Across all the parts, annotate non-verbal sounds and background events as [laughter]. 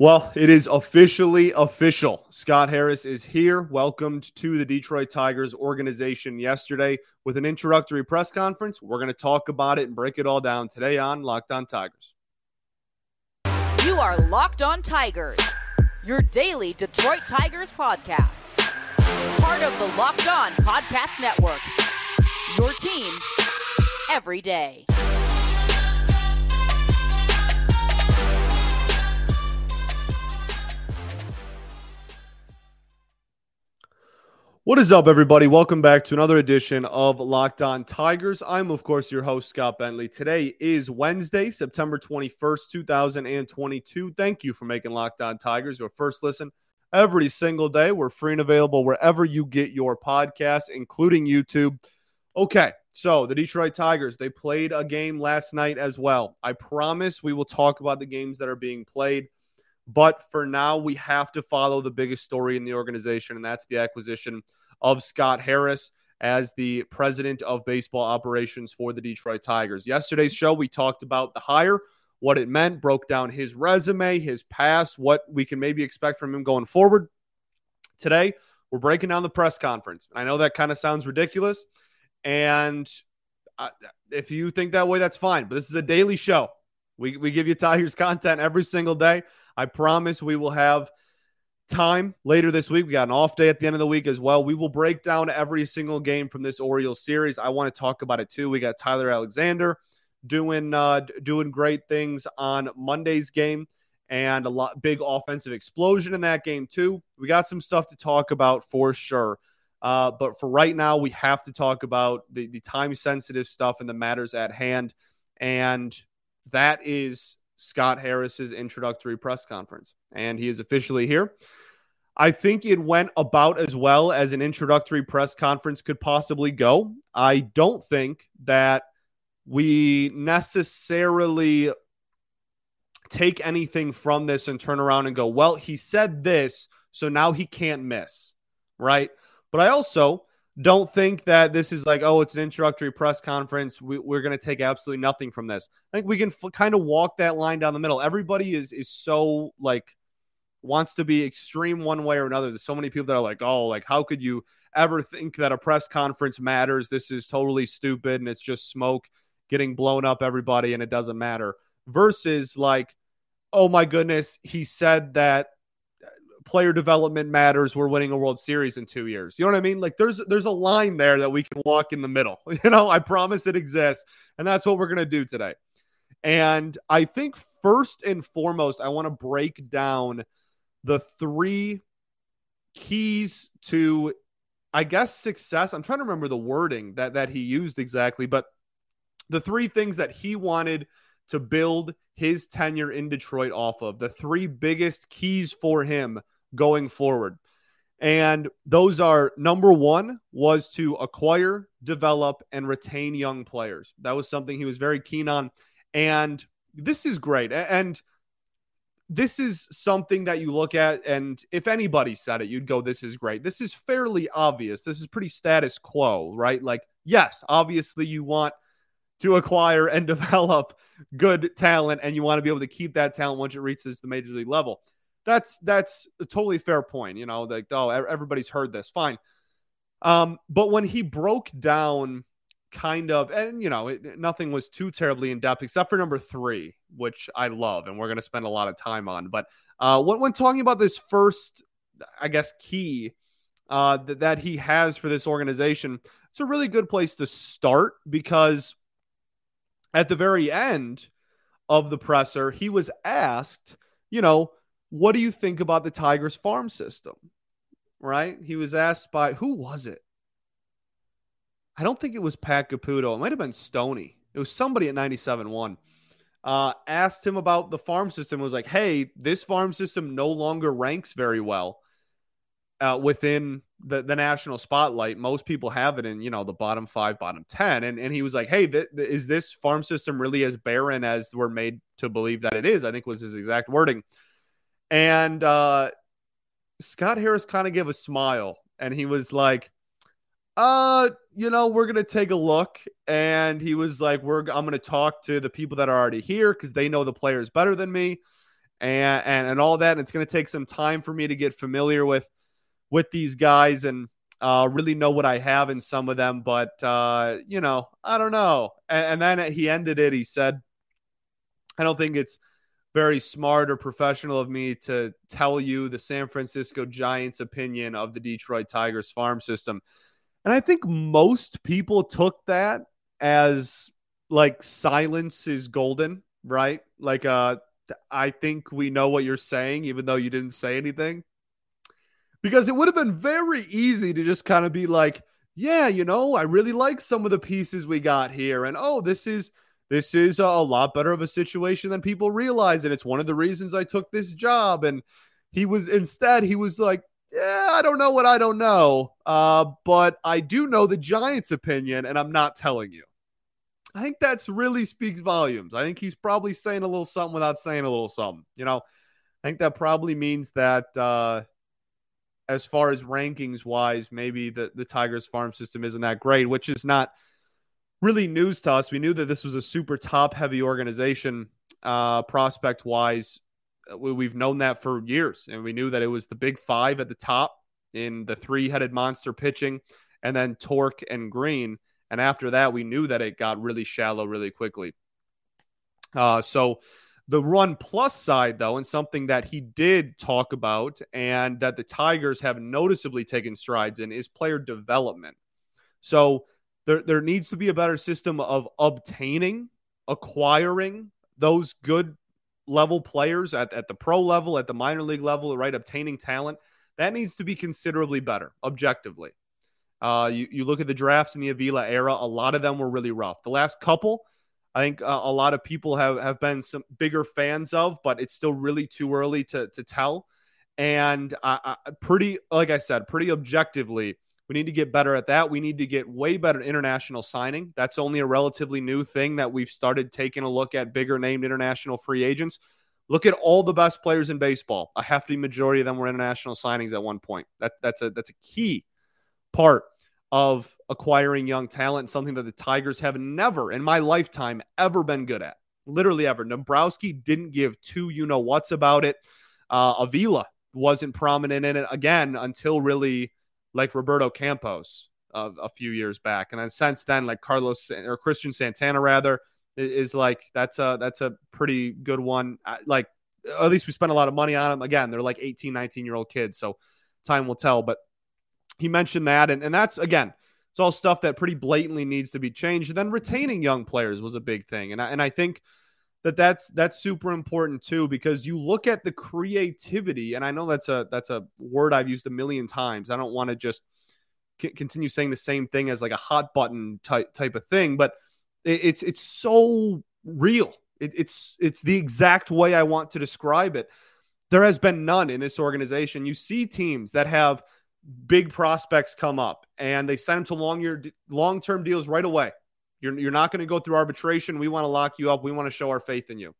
Well, it is officially official. Scott Harris is here, welcomed to the Detroit Tigers organization yesterday with an introductory press conference. We're going to talk about it and break it all down today on Locked On Tigers. You are Locked On Tigers, your daily Detroit Tigers podcast. Part of the Locked On Podcast Network. Your team every day. What is up, everybody? Welcome back to another edition of Locked On Tigers. I'm, of course, your host, Scott Bentley. Today is Wednesday, September 21st, 2022. Thank you for making Locked On Tigers your first listen every single day. We're free and available wherever you get your podcasts, including YouTube. Okay, so the Detroit Tigers, they played a game last night as well. I promise we will talk about the games that are being played. But for now, we have to follow the biggest story in the organization, and that's the acquisition of Scott Harris as the president of baseball operations for the Detroit Tigers. Yesterday's show, we talked about the hire, what it meant, broke down his resume, his past, what we can maybe expect from him going forward. Today, we're breaking down the press conference. I know that kind of sounds ridiculous. And uh, if you think that way, that's fine. But this is a daily show. We, we give you Tigers content every single day. I promise we will have time later this week. We got an off day at the end of the week as well. We will break down every single game from this Orioles series. I want to talk about it too. We got Tyler Alexander doing uh, doing great things on Monday's game and a lot big offensive explosion in that game too. We got some stuff to talk about for sure. Uh, but for right now, we have to talk about the, the time sensitive stuff and the matters at hand. And that is Scott Harris's introductory press conference, and he is officially here. I think it went about as well as an introductory press conference could possibly go. I don't think that we necessarily take anything from this and turn around and go, well, he said this, so now he can't miss, right? But I also don't think that this is like, oh, it's an introductory press conference. We, are going to take absolutely nothing from this. I think we can f- kind of walk that line down the middle. Everybody is is so like wants to be extreme one way or another. There's so many people that are like, oh, like how could you ever think that a press conference matters? This is totally stupid and it's just smoke getting blown up everybody and it doesn't matter. Versus like, oh my goodness, he said that player development matters. We're winning a World Series in two years. You know what I mean? Like there's there's a line there that we can walk in the middle. [laughs] You know, I promise it exists, and that's what we're gonna do today. And I think first and foremost, I want to break down the three keys to, I guess, success. I'm trying to remember the wording that that he used exactly, but the three things that he wanted to build his tenure in Detroit off of, the three biggest keys for him going forward. And those are number one was to acquire, develop, and retain young players. That was something he was very keen on. And this is great. And this is something that you look at. And if anybody said it, you'd go, This is great. This is fairly obvious. This is pretty status quo, right? Like, yes, obviously you want to acquire and [laughs] develop good talent and you want to be able to keep that talent once it reaches the major league level that's that's a totally fair point. You know, like oh, everybody's heard this, fine. Um, but when he broke down kind of, and you know, it, nothing was too terribly in depth except for number three, which I love, and we're going to spend a lot of time on. But uh, when when talking about this first, I guess key uh, that that he has for this organization, it's a really good place to start because at the very end of the presser, he was asked, you know what do you think about the Tigers farm system? Right? He was asked by who was it? I don't think it was Pat Caputo. It might have been Stony. It was somebody at 97.1. Uh, asked him about the farm system. Was like, hey, this farm system no longer ranks very well uh, within the, the national spotlight. Most people have it in, you know, the bottom five, bottom 10. And, and he was like, hey, th- th- is this farm system really as barren as we're made to believe that it is? I think was his exact wording. And uh, Scott Harris kind of gave a smile and he was like, uh, you know, we're to take a look. And he was like, we're, I'm to talk to the people that are already here because they know the players better than me. and and, and all that. And it's to take some time for me to get familiar with with these guys and uh, really know what I have in some of them. But uh, you know, I don't know. And, and then he ended it. He said, "I don't think it's." Very smart or professional of me to tell you the San Francisco Giants opinion of the Detroit Tigers farm system. And I think most people took that as like silence is golden, right? Like uh I think we know what you're saying even though you didn't say anything. Because it would have been very easy to just kind of be like, yeah, you know, I really like some of the pieces we got here and oh, this is this is a lot better of a situation than people realize and it's one of the reasons I took this job and he was instead he was like yeah, I don't know what I don't know. Uh, but I do know the Giants' opinion, and I'm not telling you. I think that's really speaks volumes. I think he's probably saying a little something without saying a little something. You know, I think that probably means that uh, as far as rankings wise, maybe the, the Tigers farm system isn't that great, which is not really news to us. We knew that this was a super top heavy organization uh, prospect wise. We've known that for years, and we knew that it was the big five at the top in the three headed monster pitching, and then Tork and Greene. And after that, we knew that it got really shallow really quickly. Uh, so the run plus side, though, and something that he did talk about and that the Tigers have noticeably taken strides in is player development. So there, there needs to be a better system of obtaining, acquiring those good level players at, at the pro level, at the minor league level, right? Obtaining talent. That needs to be considerably better, objectively. Uh, you, you look at the drafts in the Avila era, a lot of them were really rough. The last couple, I think uh, a lot of people have, have been some bigger fans of, but it's still really too early to, to tell. And pretty, like I said, pretty objectively, we need to get better at that. We need to get way better international signing. That's only a relatively new thing that we've started taking a look at bigger named international free agents. Look at all the best players in baseball. A hefty majority of them were international signings at one point. That, that's a that's a key part of acquiring young talent, something that the Tigers have never in my lifetime ever been good at. Literally ever. Dombrowski didn't give two you know what's about it. Uh, Avila wasn't prominent in it again until really like Roberto Campos uh, a few years back, and then since then, like Carlos or Cristian Santana rather is, like that's a that's a pretty good one. Like at least we spent a lot of money on them. Again, they're like 18, 19 year old kids, so time will tell. But he mentioned that, and, and that's again, it's all stuff that pretty blatantly needs to be changed. And then retaining young players was a big thing, and I, and I think that that's that's super important too because you look at the creativity, and I know that's a that's a word I've used a million times. I don't want to just c- continue saying the same thing as like a hot button type type of thing, but it, it's it's so real. It, it's it's the exact way I want to describe it. There has been none in this organization. You see teams that have big prospects come up and they send them to long year long term deals right away. You're, you're not going to go through arbitration. We want to lock you up. We want to show our faith in you.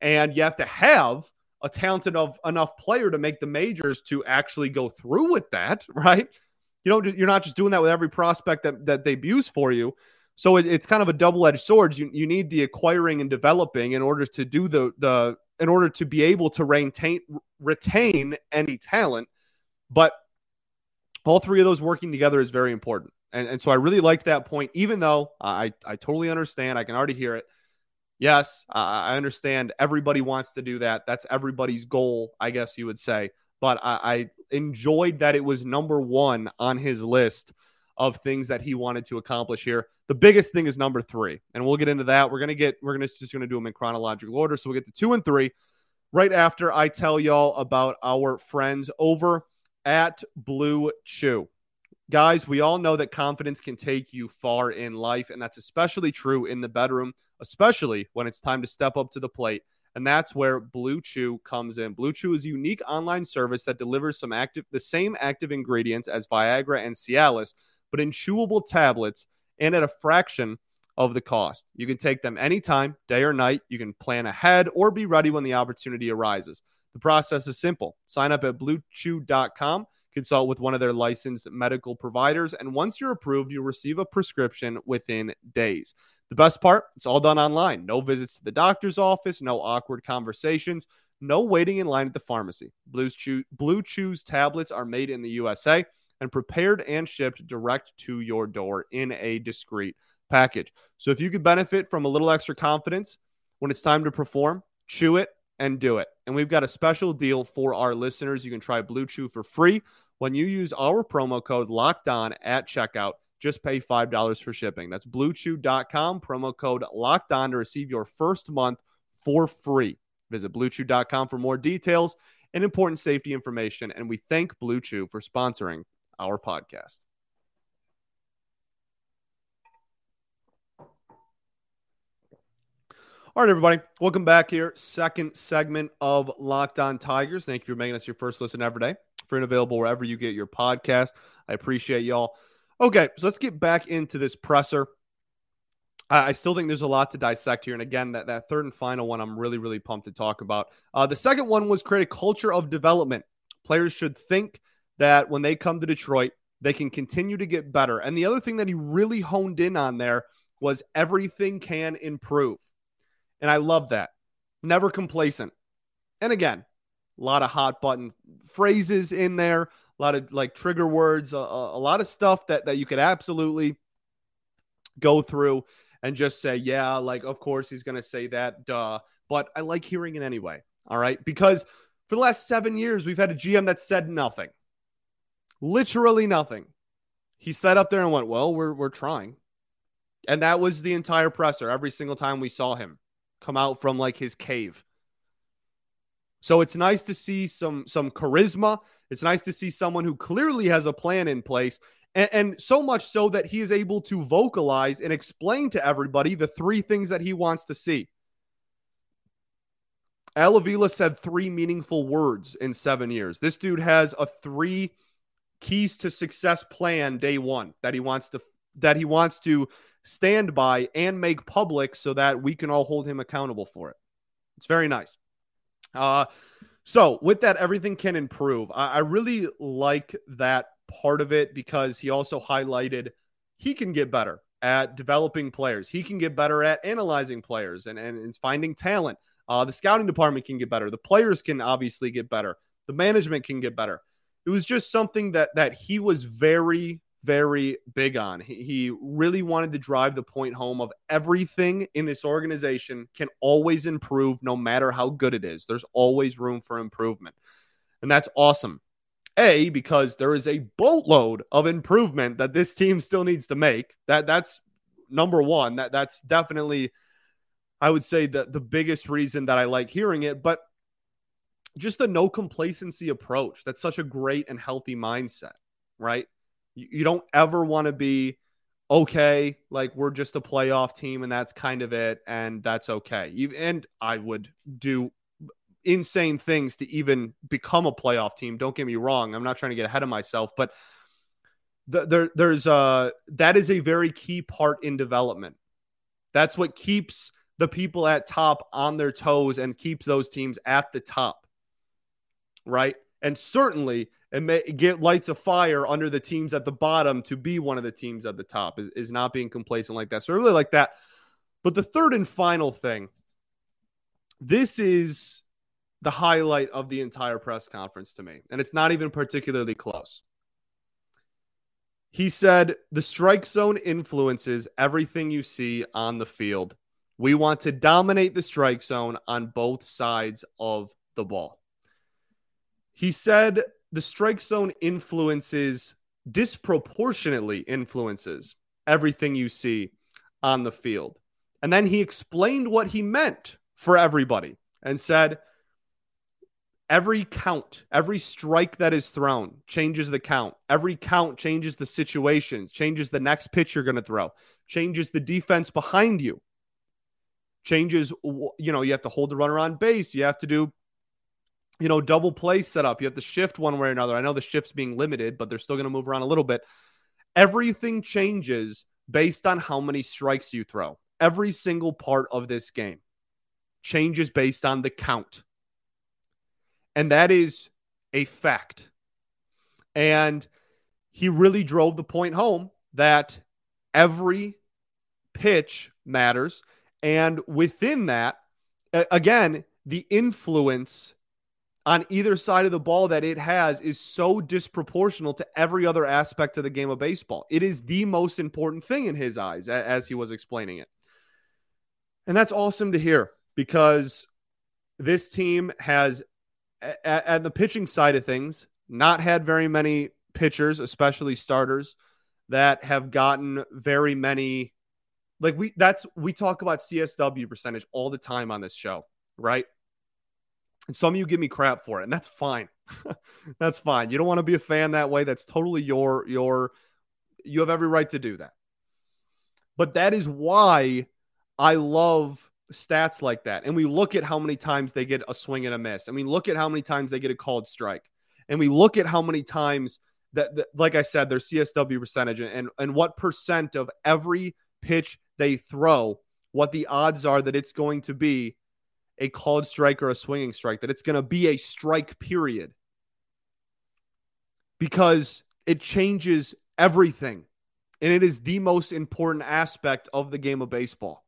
And you have to have a talented of enough player to make the majors to actually go through with that, [laughs] right? You know, you're not just doing that with every prospect that, that debuts for you. So it, it's kind of a double-edged sword. You, you need the acquiring and developing in order to do the the in order to be able to retain retain any talent. But all three of those working together is very important. And, and so I really liked that point, even though I, I totally understand. I can already hear it. Yes, I understand everybody wants to do that. That's everybody's goal, I guess you would say. But I, I enjoyed that it was number one on his list of things that he wanted to accomplish here. The biggest thing is number three, and we'll get into that. We're gonna get we're gonna just gonna do them in chronological order. So we'll get to two and three right after I tell y'all about our friends over at Blue Chew. Guys, we all know that confidence can take you far in life, and that's especially true in the bedroom, especially when it's time to step up to the plate. And that's where Blue Chew comes in. Blue Chew is a unique online service that delivers some active the same active ingredients as Viagra and Cialis, but in chewable tablets and at a fraction of the cost. You can take them anytime, day or night. You can plan ahead or be ready when the opportunity arises. The process is simple. Sign up at bluechew.com, consult with one of their licensed medical providers, and once you're approved, you'll receive a prescription within days. The best part, it's all done online. No visits to the doctor's office, no awkward conversations, No waiting in line at the pharmacy. Blue, Chew, Blue Chews tablets are made in the USA and prepared and shipped direct to your door in a discreet package. So if you could benefit from a little extra confidence when it's time to perform, chew it and do it. And we've got a special deal for our listeners. You can try Blue Chew for free when you use our promo code locked on at checkout. Just pay $5 for shipping. That's bluechew.com, promo code locked on to receive your first month for free. Visit bluechew.com for more details and important safety information. And we thank Blue for sponsoring our podcast. All right, everybody. Welcome back here. Second segment of Locked On Tigers. Thank you for making us your first listen every day. Free and available wherever you get your podcast. I appreciate y'all. Okay, so let's get back into this presser. I still think there's a lot to dissect here. And again, that, that third and final one, I'm really, really pumped to talk about. Uh, the second one was create a culture of development. Players should think that when they come to Detroit, they can continue to get better. And the other thing that he really honed in on there was everything can improve. And I love that. Never complacent. And again, a lot of hot button phrases in there, a lot of like trigger words, a, a, lot of stuff that, that you could absolutely go through and just say, yeah, like, of course he's going to say that, duh. But I like hearing it anyway. All right. Because for the last seven years, we've had a GM that said nothing, literally nothing. He sat up there and went, well, we're, we're trying. And that was the entire presser every single time we saw him come out from like his cave. So it's nice to see some some charisma. It's nice to see someone who clearly has a plan in place and, and, so much so that he is able to vocalize and explain to everybody the three things that he wants to see. Al Avila said three meaningful words in seven years. This dude has a three keys to success plan day one that he wants to that he wants to stand by and make public so that we can all hold him accountable for it. It's very nice. Uh, so with that, everything can improve. I, I really like that part of it because he also highlighted he can get better at developing players. He can get better at analyzing players and, and, and finding talent. Uh, the scouting department can get better. The players can obviously get better. The management can get better. It was just something that that he was very very big on. He, he really wanted to drive the point home of everything in this organization can always improve no matter how good it is. There's always room for improvement. And that's awesome. A, because there is a boatload of improvement that this team still needs to make. That that's number one. That that's definitely, I would say, the the biggest reason that I like hearing it. But just a no complacency approach. That's such a great and healthy mindset, right? You, don't ever want to be okay, like we're just a playoff team and that's kind of it, and that's okay. You, and I would do insane things to even become a playoff team. Don't get me wrong. I'm not trying to get ahead of myself, but the, there, there's a that is a very key part in development. That's what keeps the people at top on their toes and keeps those teams at the top. Right. And certainly it may get lights of fire under the teams at the bottom to be one of the teams at the top is, is not being complacent like that. So I really like that. But the third and final thing, this is the highlight of the entire press conference to me. And it's not even particularly close. He said, The strike zone influences everything you see on the field. We want to dominate the strike zone on both sides of the ball. He said, The strike zone influences, disproportionately influences everything you see on the field. And then he explained what he meant for everybody and said, Every count, every strike that is thrown changes the count. Every count changes the situation, changes the next pitch you're going to throw, changes the defense behind you, changes, you know, you have to hold the runner on base. You have to do, you know, double play setup. You have to shift one way or another. I know the shift's being limited, but they're still going to move around a little bit. Everything changes based on how many strikes you throw. Every single part of this game changes based on the count. And that is a fact. And he really drove the point home that every pitch matters. And within that, again, the influence on either side of the ball that it has is so disproportional to every other aspect of the game of baseball. It is the most important thing in his eyes, as he was explaining it. And that's awesome to hear because this team has, at, the pitching side of things, not had very many pitchers, especially starters, that have gotten very many. Like we, that's we talk about CSW percentage all the time on this show, right? And some of you give me crap for it, and that's fine. [laughs] that's fine. You don't want to be a fan that way. That's totally your your. You have every right to do that. But that is why I love stats like that. And we look at how many times they get a swing and a miss. And we look at how many times they get a called strike. And we look at how many times that, that like I said, their CSW percentage and, and what percent of every pitch they throw, what the odds are that it's going to be a called strike or a swinging strike, that it's going to be a strike period. Because it changes everything. And it is the most important aspect of the game of baseball.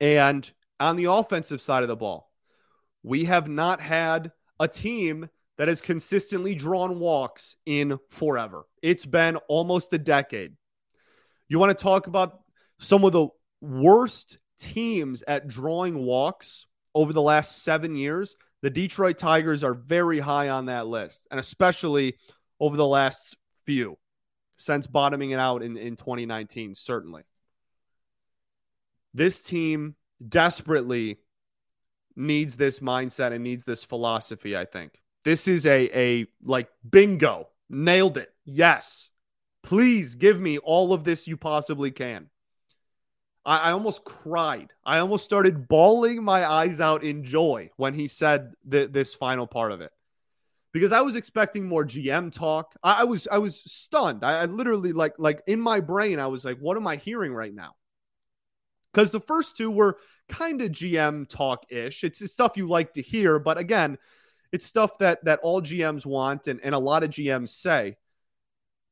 And on the offensive side of the ball, we have not had a team that has consistently drawn walks in forever. It's been almost a decade. You want to talk about some of the worst teams at drawing walks over the last seven years? The Detroit Tigers are very high on that list, and especially over the last few since bottoming it out in, in 2019, certainly. This team desperately needs this mindset and needs this philosophy, I think. This is a a like bingo. Nailed it. Yes. Please give me all of this you possibly can. I, I almost cried. I almost started bawling my eyes out in joy when he said th- this final part of it because I was expecting more GM talk. I, I was I was stunned. I, I, literally like like in my brain I was like, what am I hearing right now? Because the first two were kind of GM talk ish. It's, it's stuff you like to hear, but again, it's stuff that that all GMs want and, and a lot of GMs say.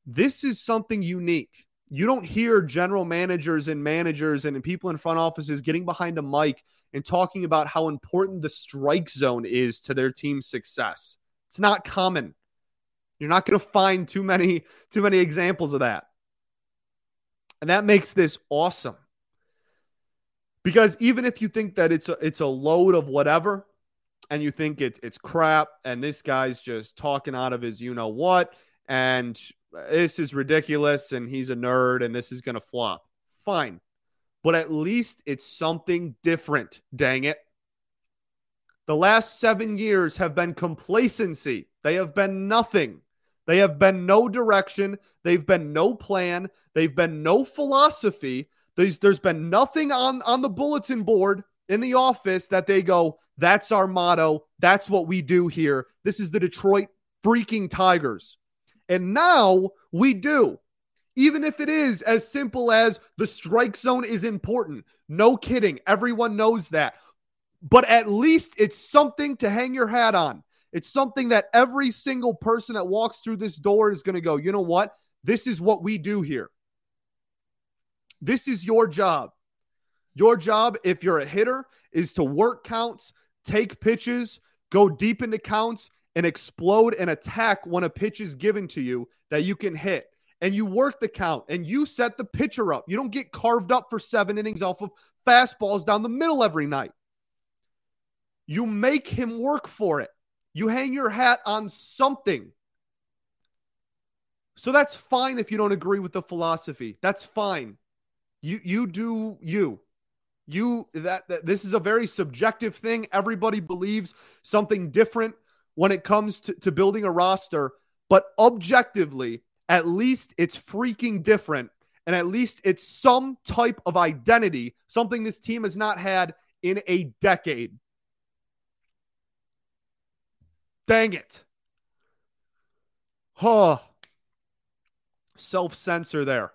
This is something unique. You don't hear general managers and managers and people in front offices getting behind a mic and talking about how important the strike zone is to their team's success. It's not common. You're not going to find too many too many examples of that. And that makes this awesome. Because even if you think that it's a it's a load of whatever, and you think it's it's crap, and this guy's just talking out of his you know what, and this is ridiculous, and he's a nerd, and this is gonna flop. Fine. But at least it's something different, dang it. The last seven years have been complacency. They have been nothing. They have been no direction. They've been no plan. They've been no philosophy. There's, there's been nothing on, on the bulletin board in the office that they go, that's our motto. That's what we do here. This is the Detroit freaking Tigers. And now we do. Even if it is as simple as the strike zone is important. No kidding. Everyone knows that. But at least it's something to hang your hat on. It's something that every single person that walks through this door is going to go, you know what? This is what we do here. This is your job. Your job, if you're a hitter, is to work counts, take pitches, go deep into counts, and explode and attack when a pitch is given to you that you can hit. And you work the count and you set the pitcher up. You don't get carved up for seven innings off of fastballs down the middle every night. You make him work for it. You hang your hat on something. So that's fine if you don't agree with the philosophy. That's fine. You you do you. You that, that this is a very subjective thing. Everybody believes something different when it comes to, to building a roster, but objectively, at least it's freaking different. And at least it's some type of identity, something this team has not had in a decade. Dang it. Huh. Self censor there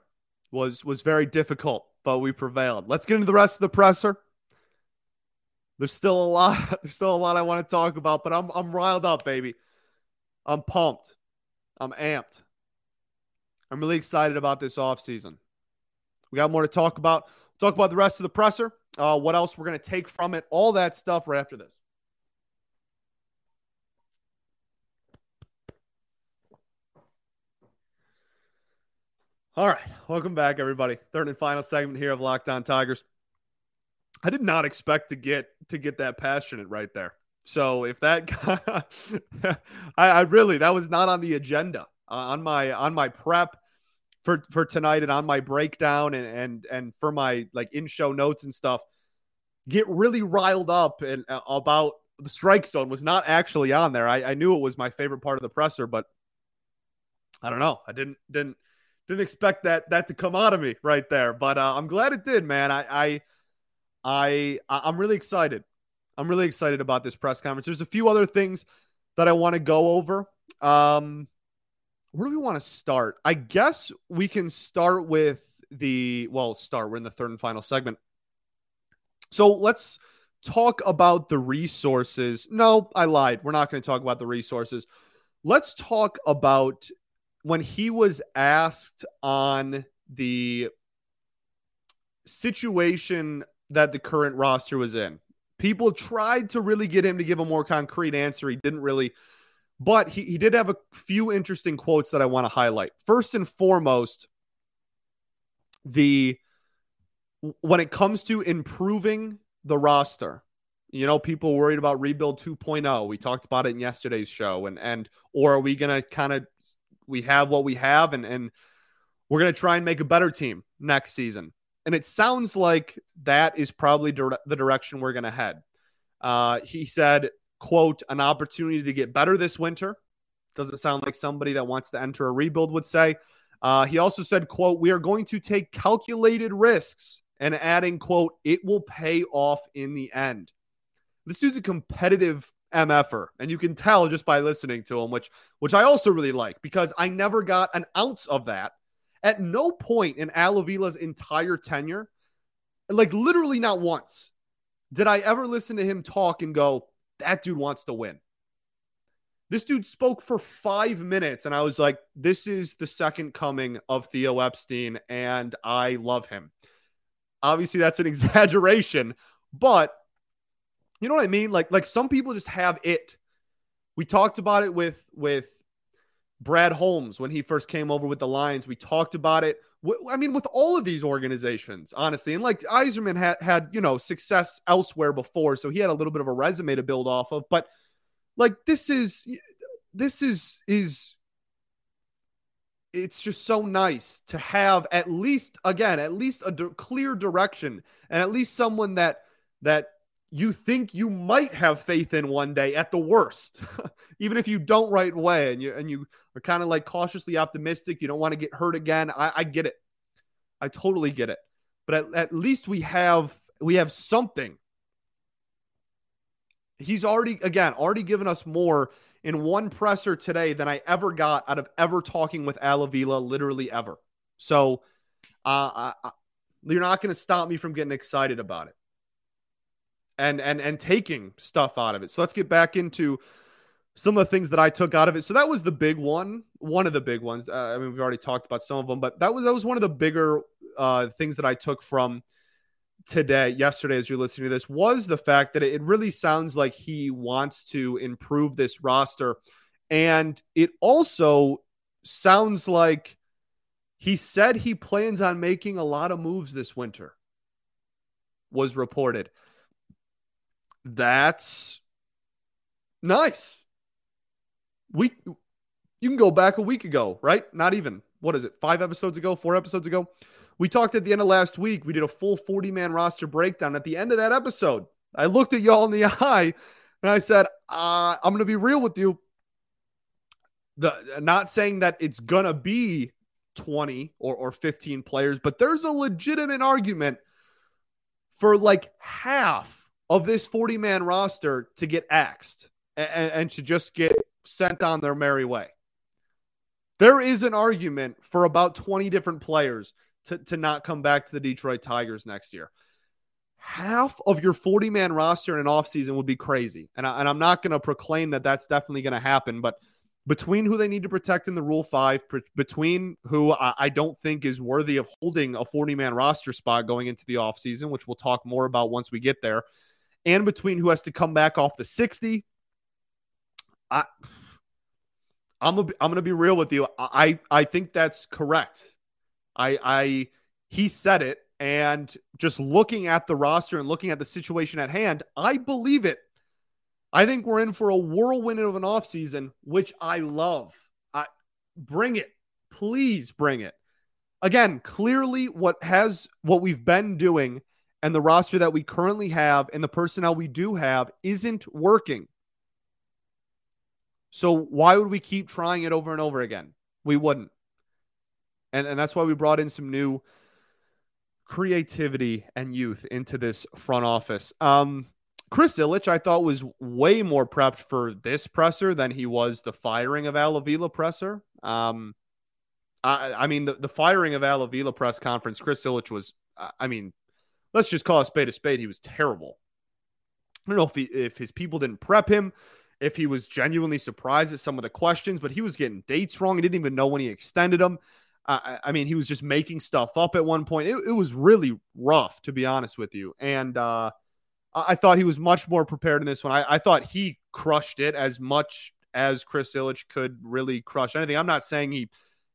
was was very difficult, but we prevailed. Let's get into the rest of the presser. There's still a lot. [laughs] There's still a lot I want to talk about, but I'm I'm riled up, baby. I'm pumped. I'm amped. I'm really excited about this offseason. We got more to talk about. talk about the rest of the presser, uh, what else we're going to take from it, all that stuff right after this. All right, welcome back, everybody. Third and final segment here of Locked On Tigers. I did not expect to get to get that passionate right there. So if that, [laughs] I, I, really that was not on the agenda uh, on my on my prep for for tonight and on my breakdown and and and for my like in show notes and stuff. Get really riled up and uh, about the strike zone was not actually on there. I, I knew it was my favorite part of the presser, but I don't know. I didn't didn't didn't expect that that to come out of me right there, but uh, I'm glad it did, man. I, I I I'm really excited. I'm really excited about this press conference. There's a few other things that I want to go over. Um, where do we want to start? I guess we can start with the well, start. We're in the third and final segment. So let's talk about the resources. No, I lied. We're not going to talk about the resources. Let's talk about when he was asked on the situation that the current roster was in. People tried to really get him to give a more concrete answer. He didn't really, but he, he did have a few interesting quotes that I want to highlight. First and foremost, the when it comes to improving the roster, you know, people worried about rebuild 2.0. We talked about it in yesterday's show. And and or are we gonna kind of we have what we have and and we're to try and make a better team next season. And it sounds like that is probably dire- the direction we're going to head. Uh, he said, quote, an opportunity to get better this winter. Doesn't sound like somebody that wants to enter a rebuild would say. Uh, he also said, quote, we are going to take calculated risks and adding, quote, it will pay off in the end. This dude's a competitive MFer. And you can tell just by listening to him, which which I also really like because I never got an ounce of that. At no point in Al Avila's entire tenure, like literally not once, did I ever listen to him talk and go, that dude wants to win. This dude spoke for five minutes, and I was like, this is the second coming of Theo Epstein, and I love him. Obviously, that's an [laughs] exaggeration, but you know what I mean? Like like some people just have it. We talked about it with with Brad Holmes when he first came over with the Lions. We talked about it. I mean, with all of these organizations, honestly, and like Yzerman had had you know success elsewhere before, so he had a little bit of a resume to build off of. But like this is this is is it's just so nice to have at least again at least a clear direction and at least someone that that you think you might have faith in one day at the worst, [laughs] even if you don't right away and you and you are kind of like cautiously optimistic. You don't want to get hurt again. I, I get it. I totally get it. But at, at least we have we have something. He's already again already given us more in one presser today than I ever got out of ever talking with Al Avila, literally ever. So uh, I, I, you're not going to stop me from getting excited about it and and and taking stuff out of it. So let's get back into some of the things that I took out of it. So that was the big one, one of the big ones. Uh, I mean, we've already talked about some of them, but that was that was one of the bigger uh, things that I took from today, yesterday, as you're listening to this, was the fact that it really sounds like he wants to improve this roster, and it also sounds like he said he plans on making a lot of moves this winter. Was reported. That's nice. We you can go back a week ago, right? Not even. What is it? 5 episodes ago, 4 episodes ago. We talked at the end of last week. We did a full 40 man roster breakdown. At the end of that episode, I looked at y'all in the [laughs] eye and I said, uh, I'm going to be real with you. The not saying that it's going to be 20 or, or 15 players, but there's a legitimate argument for like half of this 40 man roster to get axed and, and to just get sent on their merry way. There is an argument for about 20 different players to, to not come back to the Detroit Tigers next year. Half of your 40 man roster in an offseason would be crazy. And, I, and I'm not going to proclaim that that's definitely going to happen, but between who they need to protect in the Rule 5, between who I, I don't think is worthy of holding a 40 man roster spot going into the offseason, which we'll talk more about once we get there, and between who has to come back off the 60. I, I'm a, I'm to be real with you. I, I think that's correct. I, I, he said it. And just looking at the roster and looking at the situation at hand, I believe it. I think we're in for a whirlwind of an offseason, which I love. I, bring it. Please bring it. Again, clearly what has what we've been doing and the roster that we currently have and the personnel we do have isn't working. So why would we keep trying it over and over again? We wouldn't. And and that's why we brought in some new creativity and youth into this front office. Um Chris Ilitch, I thought, was way more prepped for this presser than he was the firing of Al Avila presser. Um, I, I mean, the, the firing of Al Avila press conference, Chris Ilitch was, I mean, let's just call a spade a spade. He was terrible. I don't know if he, if his people didn't prep him, if he was genuinely surprised at some of the questions, but he was getting dates wrong. He didn't even know when he extended them. Uh, I mean, he was just making stuff up at one point. It, it was really rough, to be honest with you. And uh, I thought he was much more prepared in this one. I, I thought he crushed it as much as Chris Ilitch could really crush anything. I'm not saying he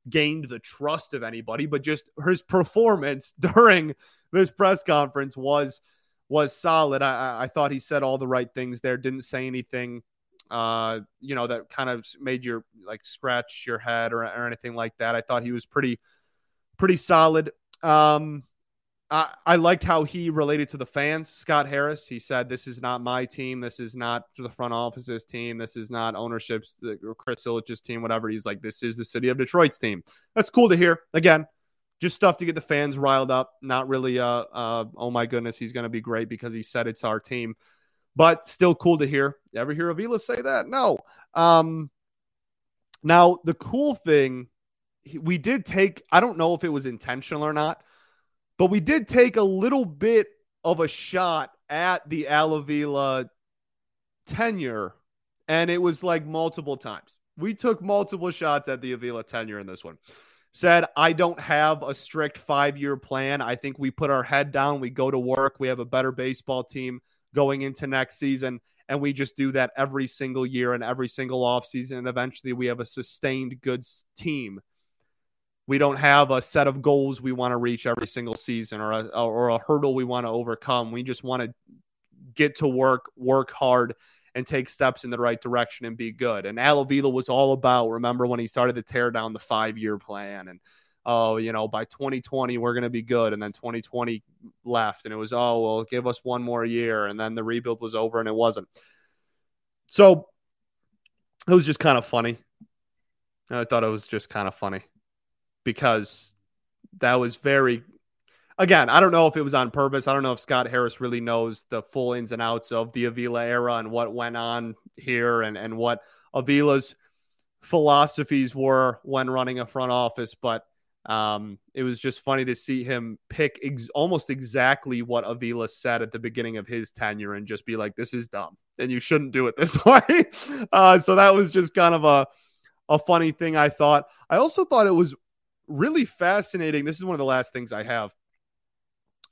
gained the trust of anybody, but just his performance [laughs] during this press conference was was solid. I, I thought he said all the right things there. Didn't say anything, uh, you know, that kind of made your like scratch your head or, or anything like that. I thought he was pretty pretty solid. Um, I, I liked how he related to the fans. Scott Harris, he said, "This is not my team. This is not the front office's team. This is not ownership's or Chris Ilitch's team. Whatever." He's like, "This is the city of Detroit's team." That's cool to hear. Again, just stuff to get the fans riled up. Not really, uh, uh oh my goodness, he's going to be great because he said it's our team, but still cool to hear. Ever hear Avila say that? No. Um, now the cool thing, we did take. I don't know if it was intentional or not but we did take a little bit of a shot at the Al Avila tenure, and it was like multiple times. We took multiple shots at the Avila tenure in this one. Said, I don't have a strict five year plan. I think we put our head down, we go to work, we have a better baseball team going into next season, and we just do that every single year and every single offseason. And eventually we have a sustained good team we don't have a set of goals we want to reach every single season or a, or a hurdle we want to overcome. We just want to get to work, work hard, and take steps in the right direction and be good. And Al Avila was all about, remember when he started to tear down the five year plan and, oh, you know, by 2020, we're going to be good. And then 2020 left and it was, oh, well, give us one more year. And then the rebuild was over and it wasn't. So it was just kind of funny. I thought it was just kind of funny because that was very again, I don't know if it was on purpose. I don't know if Scott Harris really knows the full ins and outs of the Avila era and what went on here and, and what Avila's philosophies were when running a front office. But um, it was just funny to see him pick ex- almost exactly what Avila said at the beginning of his tenure and just be like, this is dumb and you shouldn't do it this [laughs] way. Uh, so that was just kind of a, a funny thing I thought. I also thought it was really fascinating. This is one of the last things I have.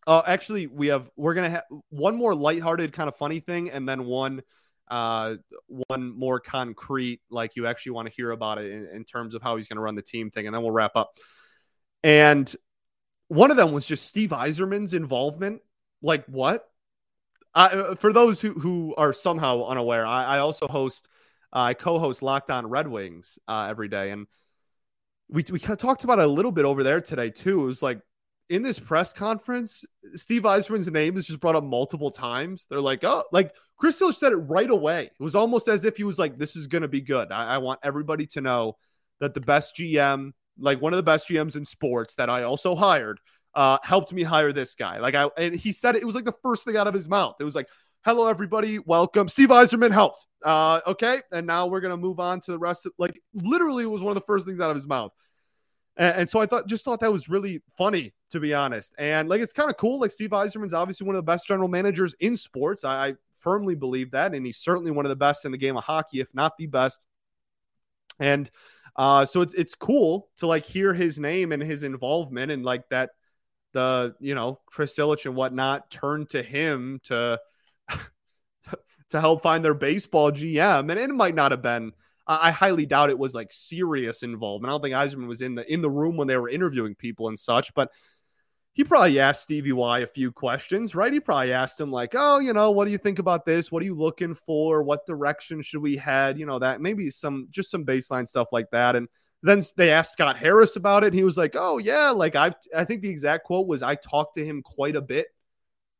Uh, actually, we have we're gonna have one more lighthearted kind of funny thing, and then one uh one more concrete, like you actually want to hear about it in, in terms of how he's gonna run the team thing, and then we'll wrap up. And one of them was just Steve Yzerman's involvement. Like what? I, for those who, who are somehow unaware, I, I also host, uh, I co-host Locked On Red Wings uh, every day, and we we talked about it a little bit over there today too. It was like in this press conference, Steve Yzerman's name is just brought up multiple times. They're like, oh, like Chris Ilitch said it right away. It was almost as if he was like, this is going to be good. I, I, want everybody to know that the best GM, like one of the best GMs in sports that I also hired, uh, helped me hire this guy. Like I, and he said it, it was like the first thing out of his mouth. It was like, hello, everybody. Welcome. Steve Yzerman helped. Uh, okay. And now we're going to move on to the rest of like literally it was one of the first things out of his mouth. And, and so I thought, just thought that was really funny, to be honest. And like, it's kind of cool. Like, Steve Yzerman's obviously one of the best general managers in sports. I, I firmly believe that. And he's certainly one of the best in the game of hockey, if not the best. And uh, so it's it's cool to like hear his name and his involvement and like that the you know Chris Ilitch and whatnot turned to him to [laughs] to help find their baseball GM, and it might not have been. I highly doubt it was like serious involvement. I don't think Yzerman was in the in the room when they were interviewing people and such, but he probably asked Stevie Y a few questions, right? He probably asked him like, "Oh, you know, what do you think about this? What are you looking for? What direction should we head? You know, that maybe some just some baseline stuff like that." And then they asked Scott Harris about it. And he was like, "Oh yeah, like I I think the exact quote was I talked to him quite a bit."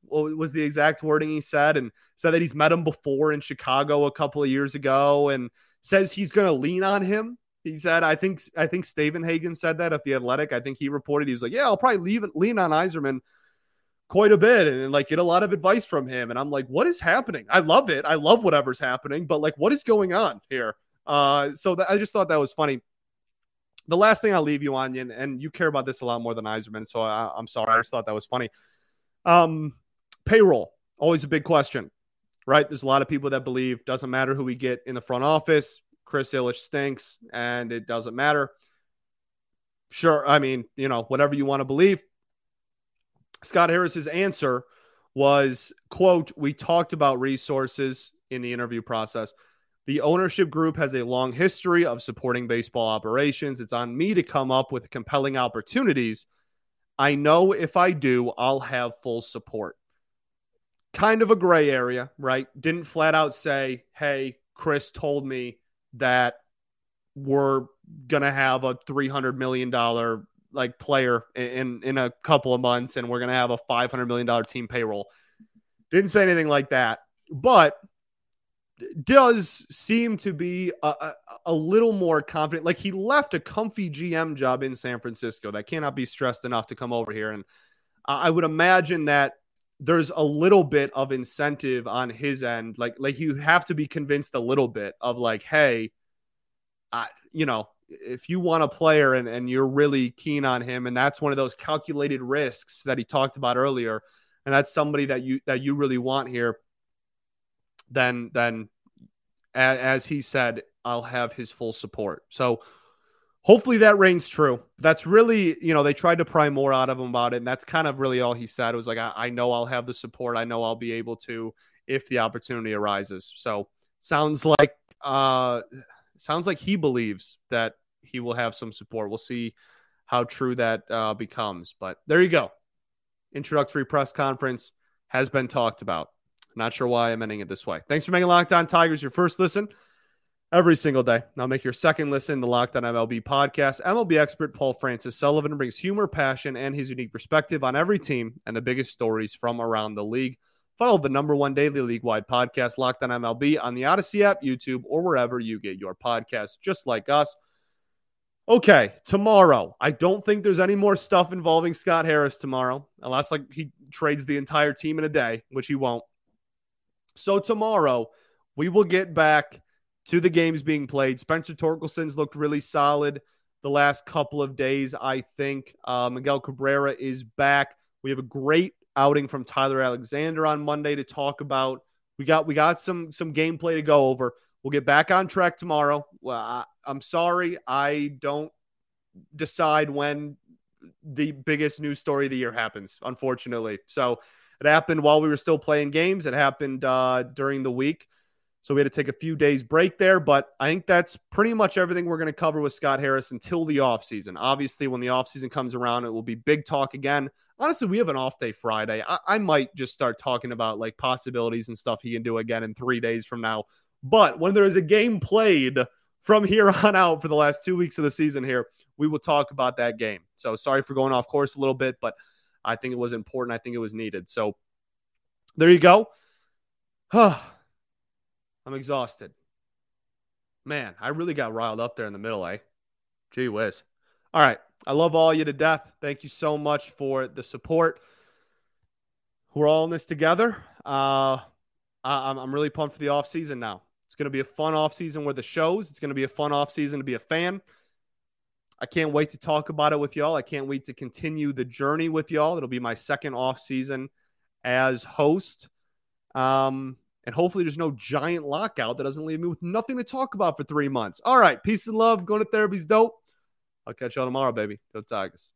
Was the exact wording he said, and said that he's met him before in Chicago a couple of years ago, and says he's going to lean on him he said, I think I think Stavenhagen said that at the Athletic. I think he reported he was like, yeah, I'll probably leave lean on Yzerman quite a bit and, and, like get a lot of advice from him. And I'm like, what is happening? I love it. I love whatever's happening, but like, what is going on here? Uh, so th- I just thought that was funny. The last thing I'll leave you on, and, and you care about this a lot more than Yzerman, so I, I'm sorry. I just thought that was funny. Um, payroll, always a big question, right? There's a lot of people that believe doesn't matter who we get in the front office, Chris Ilitch stinks and it doesn't matter. Sure, I mean, you know, whatever you want to believe. Scott Harris's answer was, quote, we talked about resources in the interview process. The ownership group has a long history of supporting baseball operations. It's on me to come up with compelling opportunities. I know if I do, I'll have full support. Kind of a gray area, right? Didn't flat out say, hey, Chris told me that we're gonna have a three hundred million dollar like player in in a couple of months, and we're gonna have a five hundred million dollar team payroll. Didn't say anything like that, but does seem to be a, a, a, little more confident. Like he left a comfy GM job in San Francisco. That cannot be stressed enough to come over here. And I would imagine that there's a little bit of incentive on his end. Like, like you have to be convinced a little bit of like, hey, I, you know, if you want a player and, and you're really keen on him, and that's one of those calculated risks that he talked about earlier, and that's somebody that you that you really want here, then then as, as he said, I'll have his full support. So hopefully that rings true. That's really, you know, they tried to pry more out of him about it. And that's kind of really all he said. It was like, I, I, know I'll have the support. I know I'll be able to if the opportunity arises. So sounds like, uh, sounds like he believes that he will have some support. We'll see how true that uh, becomes. But there you go. Introductory press conference has been talked about. Not sure why I'm ending it this way. Thanks for making Locked On Tigers your first listen every single day. Now make your second listen the Locked On MLB podcast. MLB expert Paul Francis Sullivan brings humor, passion, and his unique perspective on every team and the biggest stories from around the league. Follow the number one daily league-wide podcast, Locked On MLB, on the Odyssey app, YouTube, or wherever you get your podcasts, just like us. Okay, tomorrow. I don't think there's any more stuff involving Scott Harris tomorrow, unless like he trades the entire team in a day, which he won't. So tomorrow, we will get back to the games being played. Spencer Torkelson's looked really solid the last couple of days, I think. Uh, Miguel Cabrera is back. We have a great outing from Tyler Alexander on Monday to talk about. We got we got some some gameplay to go over. We'll get back on track tomorrow. Well, I, I'm sorry, I don't decide when the biggest news story of the year happens, unfortunately. So it happened while we were still playing games. It happened uh, during the week. So we had to take a few days break there, but I think that's pretty much everything we're going to cover with Scott Harris until the offseason. Obviously, when the offseason comes around, it will be big talk again. Honestly, we have an off day Friday. I, I might just start talking about like possibilities and stuff he can do again in three days from now. But when there is a game played from here [laughs] on out for the last two weeks of the season here, we will talk about that game. So sorry for going off course a little bit, but I think it was important. I think it was needed. So there you go. [sighs] I'm exhausted. Man, I really got riled up there in the middle, eh? Gee whiz. All right. I love all you to death. Thank you so much for the support. We're all in this together. Uh, I'm, I'm really pumped for the off season now. It's going to be a fun off season where the shows. It's going to be a fun off season to be a fan. I can't wait to talk about it with y'all. I can't wait to continue the journey with y'all. It'll be my second off season as host. Um, And hopefully, there's no giant lockout that doesn't leave me with nothing to talk about for three months. All right. Peace and love. Going to therapy's dope. I'll catch y'all tomorrow, baby. Go Tigers.